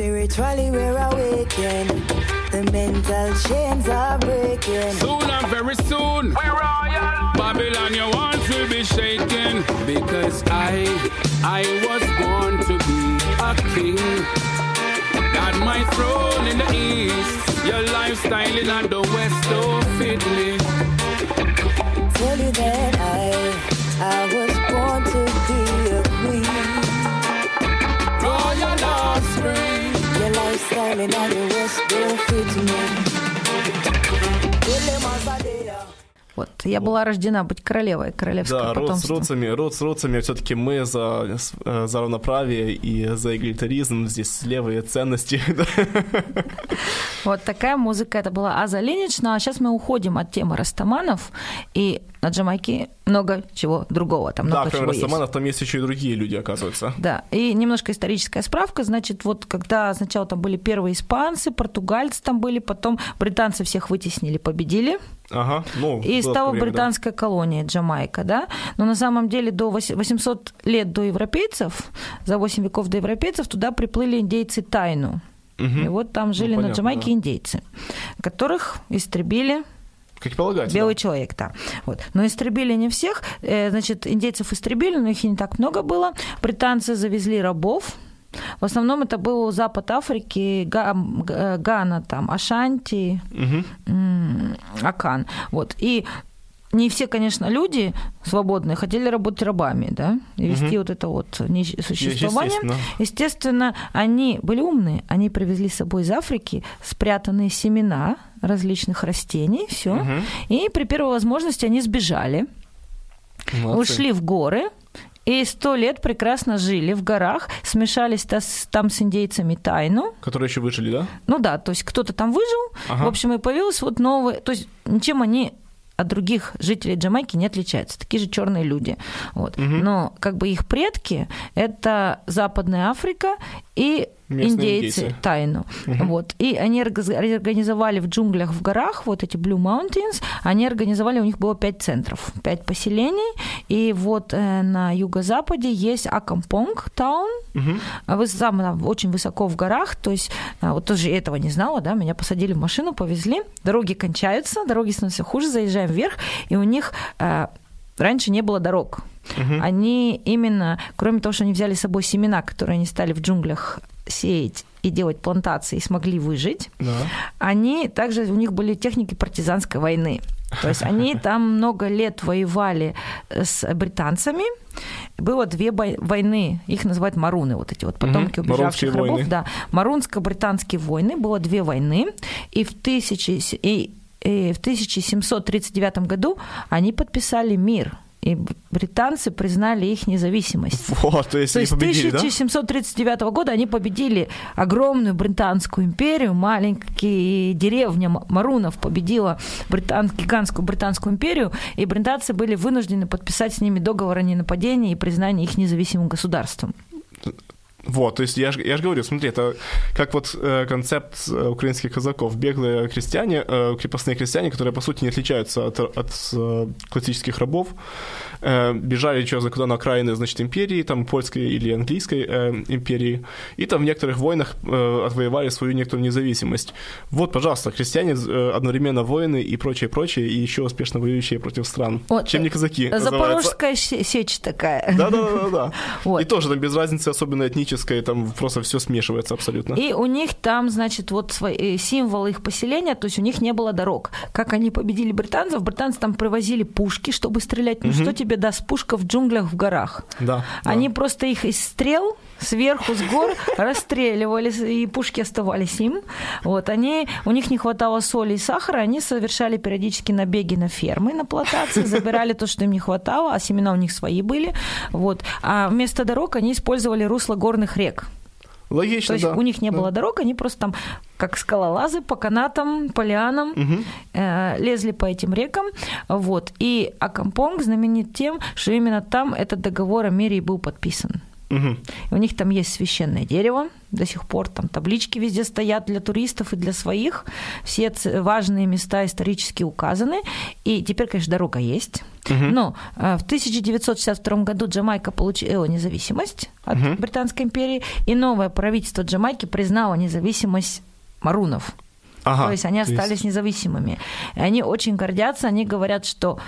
Spiritually we're awakened. The mental chains are breaking. Soon and very soon, we're royal. Babylon, your walls will be shaken because I, I was born to be a king. Got my throne in the east, your lifestyle in the west don't fit me. Tell you that I, I was born to be a queen. Вот. Я была рождена быть королевой, королевское Да, род с потомство. родцами, род с родцами, все-таки мы за, э, за равноправие и за эгалитаризм, здесь левые ценности. Вот такая музыка это была Аза Ленич. Ну а сейчас мы уходим от темы растаманов. И на Джамайке много чего другого. Там Да, много кроме чего есть. Растаманов, там есть еще и другие люди, оказывается. Да, и немножко историческая справка. Значит, вот когда сначала там были первые испанцы, португальцы там были, потом британцы всех вытеснили, победили. Ага, ну, И стала время, да. британская колония Джамайка, да. Но на самом деле до вось- 800 лет до европейцев, за 8 веков до европейцев, туда приплыли индейцы Тайну. Мгм. И вот там жили на понятно, Джамайке да. индейцы, которых истребили Как полагается. Белый да. человек, да. Вот. Но истребили не всех. Э, Значит, индейцев истребили, но их и не так много было. Британцы завезли рабов. В основном это был Запад Африки, Г- Гана, там, Ашанти, м, Акан. Вот. И не все, конечно, люди свободные хотели работать рабами, да, и вести вот это вот существование. Естественно. Естественно, они были умные, они привезли с собой из Африки спрятанные семена различных растений, все. Мгм. И при первой возможности они сбежали, Молодцы. ушли в горы. И сто лет прекрасно жили в горах, смешались там с индейцами тайну. Которые еще выжили, да? Ну да, то есть кто-то там выжил, Ага. в общем, и появилось вот новое, то есть ничем они от других жителей Джамайки не отличаются, такие же черные люди. Вот. Но как бы их предки это Западная Африка и Местные индейцы, индейцы. тайну. Вот. И они организовали в джунглях, в горах, вот эти Blue Mountains, они организовали, у них было пять центров, пять поселений. И вот э, на юго-западе есть Акампонг таун, вы там очень высоко в горах, то есть а, вот тоже этого не знала, да, меня посадили в машину, повезли, дороги кончаются, дороги становятся хуже, заезжаем вверх, и у них э, раньше не было дорог. Они именно, кроме того, что они взяли с собой семена, которые они стали в джунглях сеять и делать плантации и смогли выжить, Да. они также у них были техники партизанской войны. То есть они там много лет воевали с британцами. Было две бой- войны, их называют маруны, вот эти вот потомки Мгм. убежавших рабов. войны. Да, марунско-британские войны, было две войны, и в, тысячи, и, и в 1739 году они подписали мир, и британцы признали их независимость. Вот, то есть То есть победили, да? 1739 года они победили огромную британскую империю, маленькие деревня Марунов победила британ, гигантскую британскую империю, и британцы были вынуждены подписать с ними договор о ненападении и признании их независимым государством. Вот, то есть я же я ж говорю, смотри, это как вот э, концепт э, украинских казаков. Беглые крестьяне, э, крепостные крестьяне, которые, по сути, не отличаются от, от э, классических рабов, э, бежали куда на окраины, значит, империи, там, польской или английской э, империи, и там в некоторых войнах э, отвоевали свою некоторую независимость. Вот, пожалуйста, крестьяне э, одновременно воины и прочее, прочее, и еще успешно воюющие против стран. Вот, Чем не казаки, называется. Запорожская се- сечь такая. Да, да, да, да. Вот. И тоже там без разницы, особенно этнической, там просто все смешивается абсолютно. И у них там, значит, вот свои, э, символ их поселения, то есть у них не было дорог. Как они победили британцев, британцы там привозили пушки, чтобы стрелять. Ну что тебе даст пушка в джунглях в горах? Да, да. Они просто их из стрел сверху с гор расстреливали, и пушки оставались им. Вот, они, у них не хватало соли и сахара, они совершали периодически набеги на фермы, на плантации, забирали то, что им не хватало, а семена у них свои были. Вот. А вместо дорог они использовали русло горных рек. Логично, То есть да. у них не Да. было дорог, они просто там, как скалолазы, по канатам, по лианам э, лезли по этим рекам. Вот. И Акампонг знаменит тем, что именно там этот договор о мире и был подписан. Мгм. И У них там есть священное дерево, до сих пор там таблички везде стоят для туристов и для своих. Все важные места исторически указаны. И теперь, конечно, дорога есть. Но э, в 1962 году Джамайка получила независимость от Британской империи, и новое правительство Джамайки признало независимость марунов. Ага, то есть они то есть- остались независимыми. И они очень гордятся, они говорят, что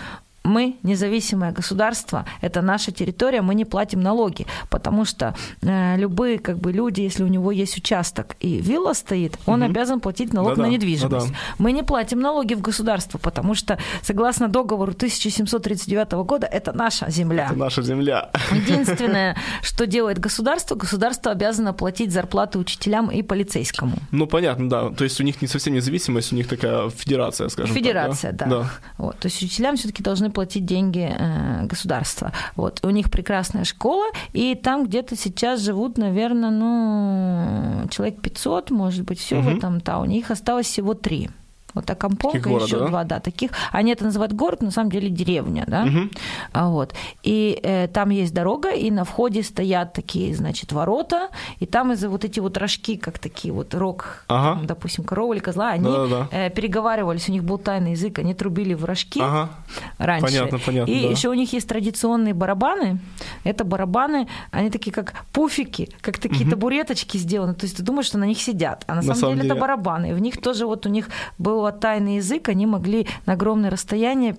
мы независимое государство, это наша территория, мы не платим налоги, потому что э, любые как бы люди, если у него есть участок и вилла стоит, он обязан платить налог Да-да, на недвижимость. да-да. Мы не платим налоги в государство, потому что согласно договору 1739 года это наша земля. Это наша земля. Единственное, что делает государство, государство обязано платить зарплаты учителям и полицейскому. Ну, понятно, да. То есть у них не совсем независимость, у них такая федерация, скажем Федерация, так. да. Вот, то есть учителям все-таки должны платить деньги э, государства. Вот, у них прекрасная школа, и там где-то сейчас живут, наверное, ну, человек 500, может быть, все в этом тауне. Их осталось всего три. Вот Акампонга, Таких города, еще да? два, да, таких. Они это называют город, на самом деле деревня, да. А Вот. И э, там есть дорога, и на входе стоят такие, значит, ворота, и там из-за вот эти вот рожки, как такие вот рог, Ага. там, допустим, коровы или козла, они Да-да-да. э, переговаривались, у них был тайный язык, они трубили в рожки Ага. раньше. Понятно, понятно, И да. еще у них есть традиционные барабаны. Это барабаны, они такие как пуфики, как такие табуреточки сделаны. То есть ты думаешь, что на них сидят. А на, самом, самом деле, это деле- барабаны. И в них тоже вот у них был тайный язык, они могли на огромное расстояние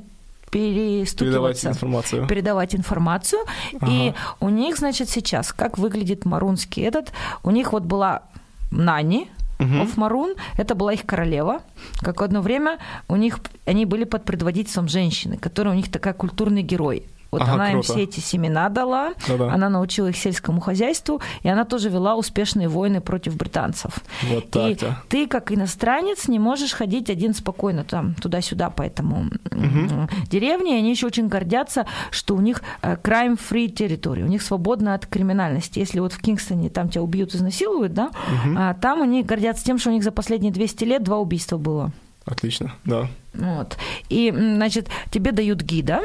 Передавать перестукиваться, информацию. передавать информацию. И у них, значит, сейчас, как выглядит марунский этот, у них вот была Нани, of Марун, это была их королева. Как одно время у них они были под предводительством женщины, которая у них такая культурный герой. Вот Ага, она им круто. все эти семена дала, Да-да. она научила их сельскому хозяйству, и она тоже вела успешные войны против британцев. Вот и так-то. ты, как иностранец, не можешь ходить один спокойно там туда-сюда по этому м, деревне. И они еще очень гордятся, что у них э, crime-free территория, у них свободно от криминальности. Если вот в Кингстоне там тебя убьют, изнасилуют, да, а там они гордятся тем, что у них за последние 200 лет два убийства было. Отлично, да. Вот. И, значит, тебе дают гида,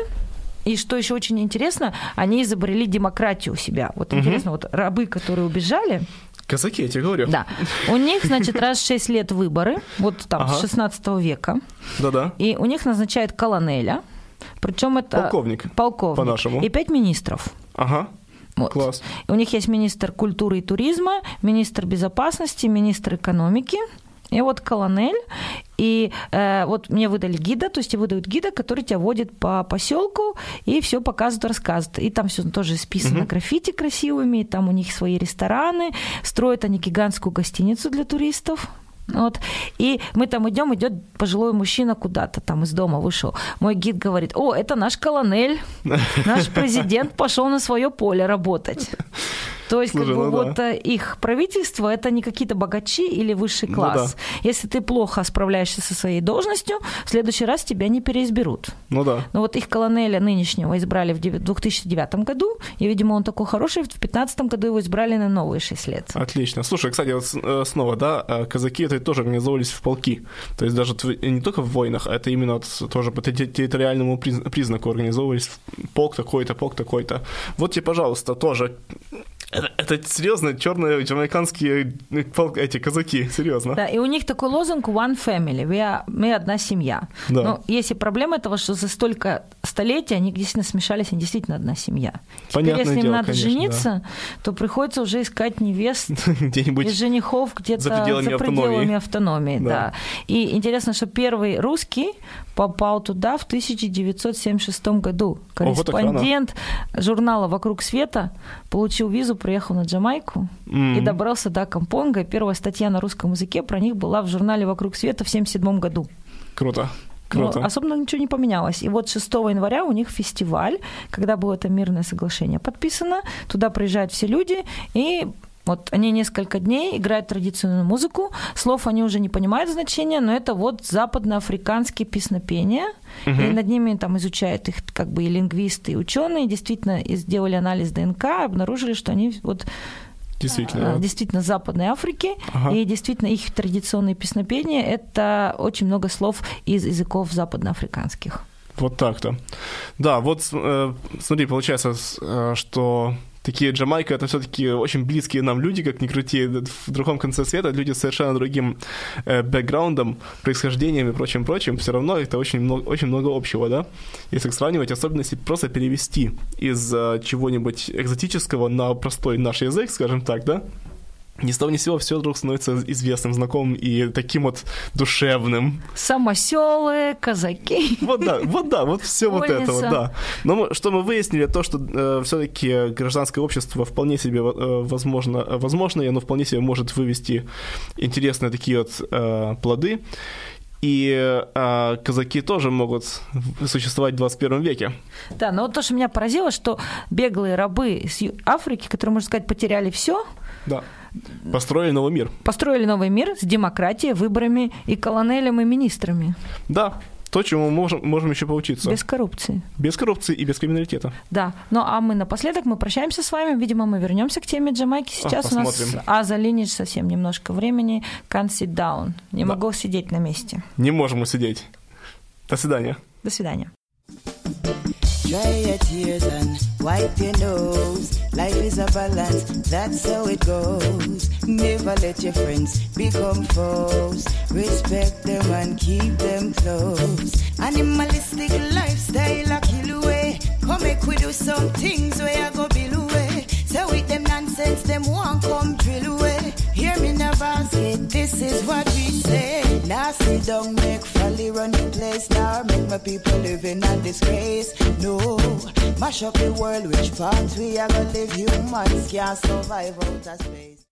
и что еще очень интересно, они изобрели демократию у себя. Вот интересно, вот рабы, которые убежали, Казаки, я тебе говорю. да, у них, значит, раз в 6 лет выборы, вот там, Ага. с 16 века, Да-да. и у них назначают колонеля, причем это... Полковник, Полковник. по-нашему. И пять министров. Ага. Вот. Класс. У них есть министр культуры и туризма, министр безопасности, министр экономики. И вот колонель, и э, вот мне выдали гида, то есть тебе выдают гида, который тебя водит по поселку и все показывает, рассказывает. И там все тоже списано граффити красивыми, там у них свои рестораны, строят они гигантскую гостиницу для туристов. Вот. И мы там идем, идет пожилой мужчина куда-то там из дома вышел. Мой гид говорит, о, это наш колонель, наш президент пошел на свое поле работать. То есть, Слушай, как бы, ну вот да. э, их правительство это не какие-то богачи или высший Ну класс. да. Если ты плохо справляешься со своей должностью, в следующий раз тебя не переизберут. Ну да. Но вот их колонеля нынешнего избрали в девя- 2009 году, и, видимо, он такой хороший, в 2015 году его избрали на новые 6 лет. Отлично. Слушай, кстати, вот э, снова, да, э, казаки это тоже организовывались в полки. То есть даже не только в войнах, а это именно тоже по те- территориальному приз- признаку организовывались полк такой-то, полк такой-то. Вот тебе, пожалуйста, тоже это, это серьезно черные jamaicanские э, эти казаки, серьезно. Да, и у них такой лозунг «One family», we are- мы одна семья. Да. Но есть и проблема этого, что за столько столетий они действительно смешались, они действительно одна семья. Теперь, Понятное если им дело, надо конечно, жениться, то приходится уже искать невест Где-нибудь и женихов где-то за пределами автономии. автономии, Да. да. И интересно, что первый русский попал туда в 1976 году. Ого. Корреспондент журнала «Вокруг света» получил визу, приехал на Джамайку и добрался до Кампонга. Первая статья на русском языке про них была в журнале «Вокруг света» в 1977 году. Круто. Ну, Круто. особенно ничего не поменялось. И вот 6 января у них фестиваль, когда было это мирное соглашение подписано. Туда приезжают все люди, и вот они несколько дней играют традиционную музыку. Слов они уже не понимают значения, но это вот западноафриканские песнопения. И над ними там изучают их как бы и лингвисты, и ученые. Действительно, сделали анализ ДНК, обнаружили, что они вот Действительно. а, действительно Западной Африки, Ага. и действительно их традиционные песнопения – это очень много слов из языков западноафриканских. Вот так-то. Да, вот э, смотри, получается, э, что такие Джамайка это все-таки очень близкие нам люди, как ни крути, в другом конце света, люди с совершенно другим э, бэкграундом, происхождением и прочим-прочим, все равно это очень много, очень много общего, да? Если сравнивать, особенно если просто перевести из э, чего-нибудь экзотического на простой наш язык, скажем так, да? Ни с того ни с сего все вдруг становится известным, знакомым и таким вот душевным. Самоселы, казаки. Вот да, вот да, вот все вот это вот, да. Но мы, что мы выяснили, то, что э, все-таки гражданское общество вполне себе э, возможно, возможно, и оно вполне себе может вывести интересные такие вот э, плоды. И э, казаки тоже могут существовать в 21 веке. Да, но вот то, что меня поразило, что беглые рабы из Африки, которые, можно сказать, потеряли все, да. Построили новый мир. Построили новый мир с демократией, выборами и колонелями и министрами. Да, то, чему мы можем, можем еще поучиться. Без коррупции. Без коррупции и без криминалитета. Да. Ну а мы напоследок мы прощаемся с вами. Видимо, мы вернемся к теме Джамайки. Сейчас а, у нас Аза Линич совсем немножко времени. Can't sit down. Не да. могу сидеть на месте. Не можем сидеть. До свидания. До свидания. Dry your tears and wipe your nose. Life is a balance, that's how it goes. Never let your friends become foes. Respect them and keep them close. Animalistic lifestyle, a kill away. Come make we do some things where I go below. So with them nonsense, them won't come drill away. Hear me never say, this is what we say. Now don't make run the place. Now make my people live in a disgrace. No, mash up the world, which part we are gonna live. Humans can't survive out of space.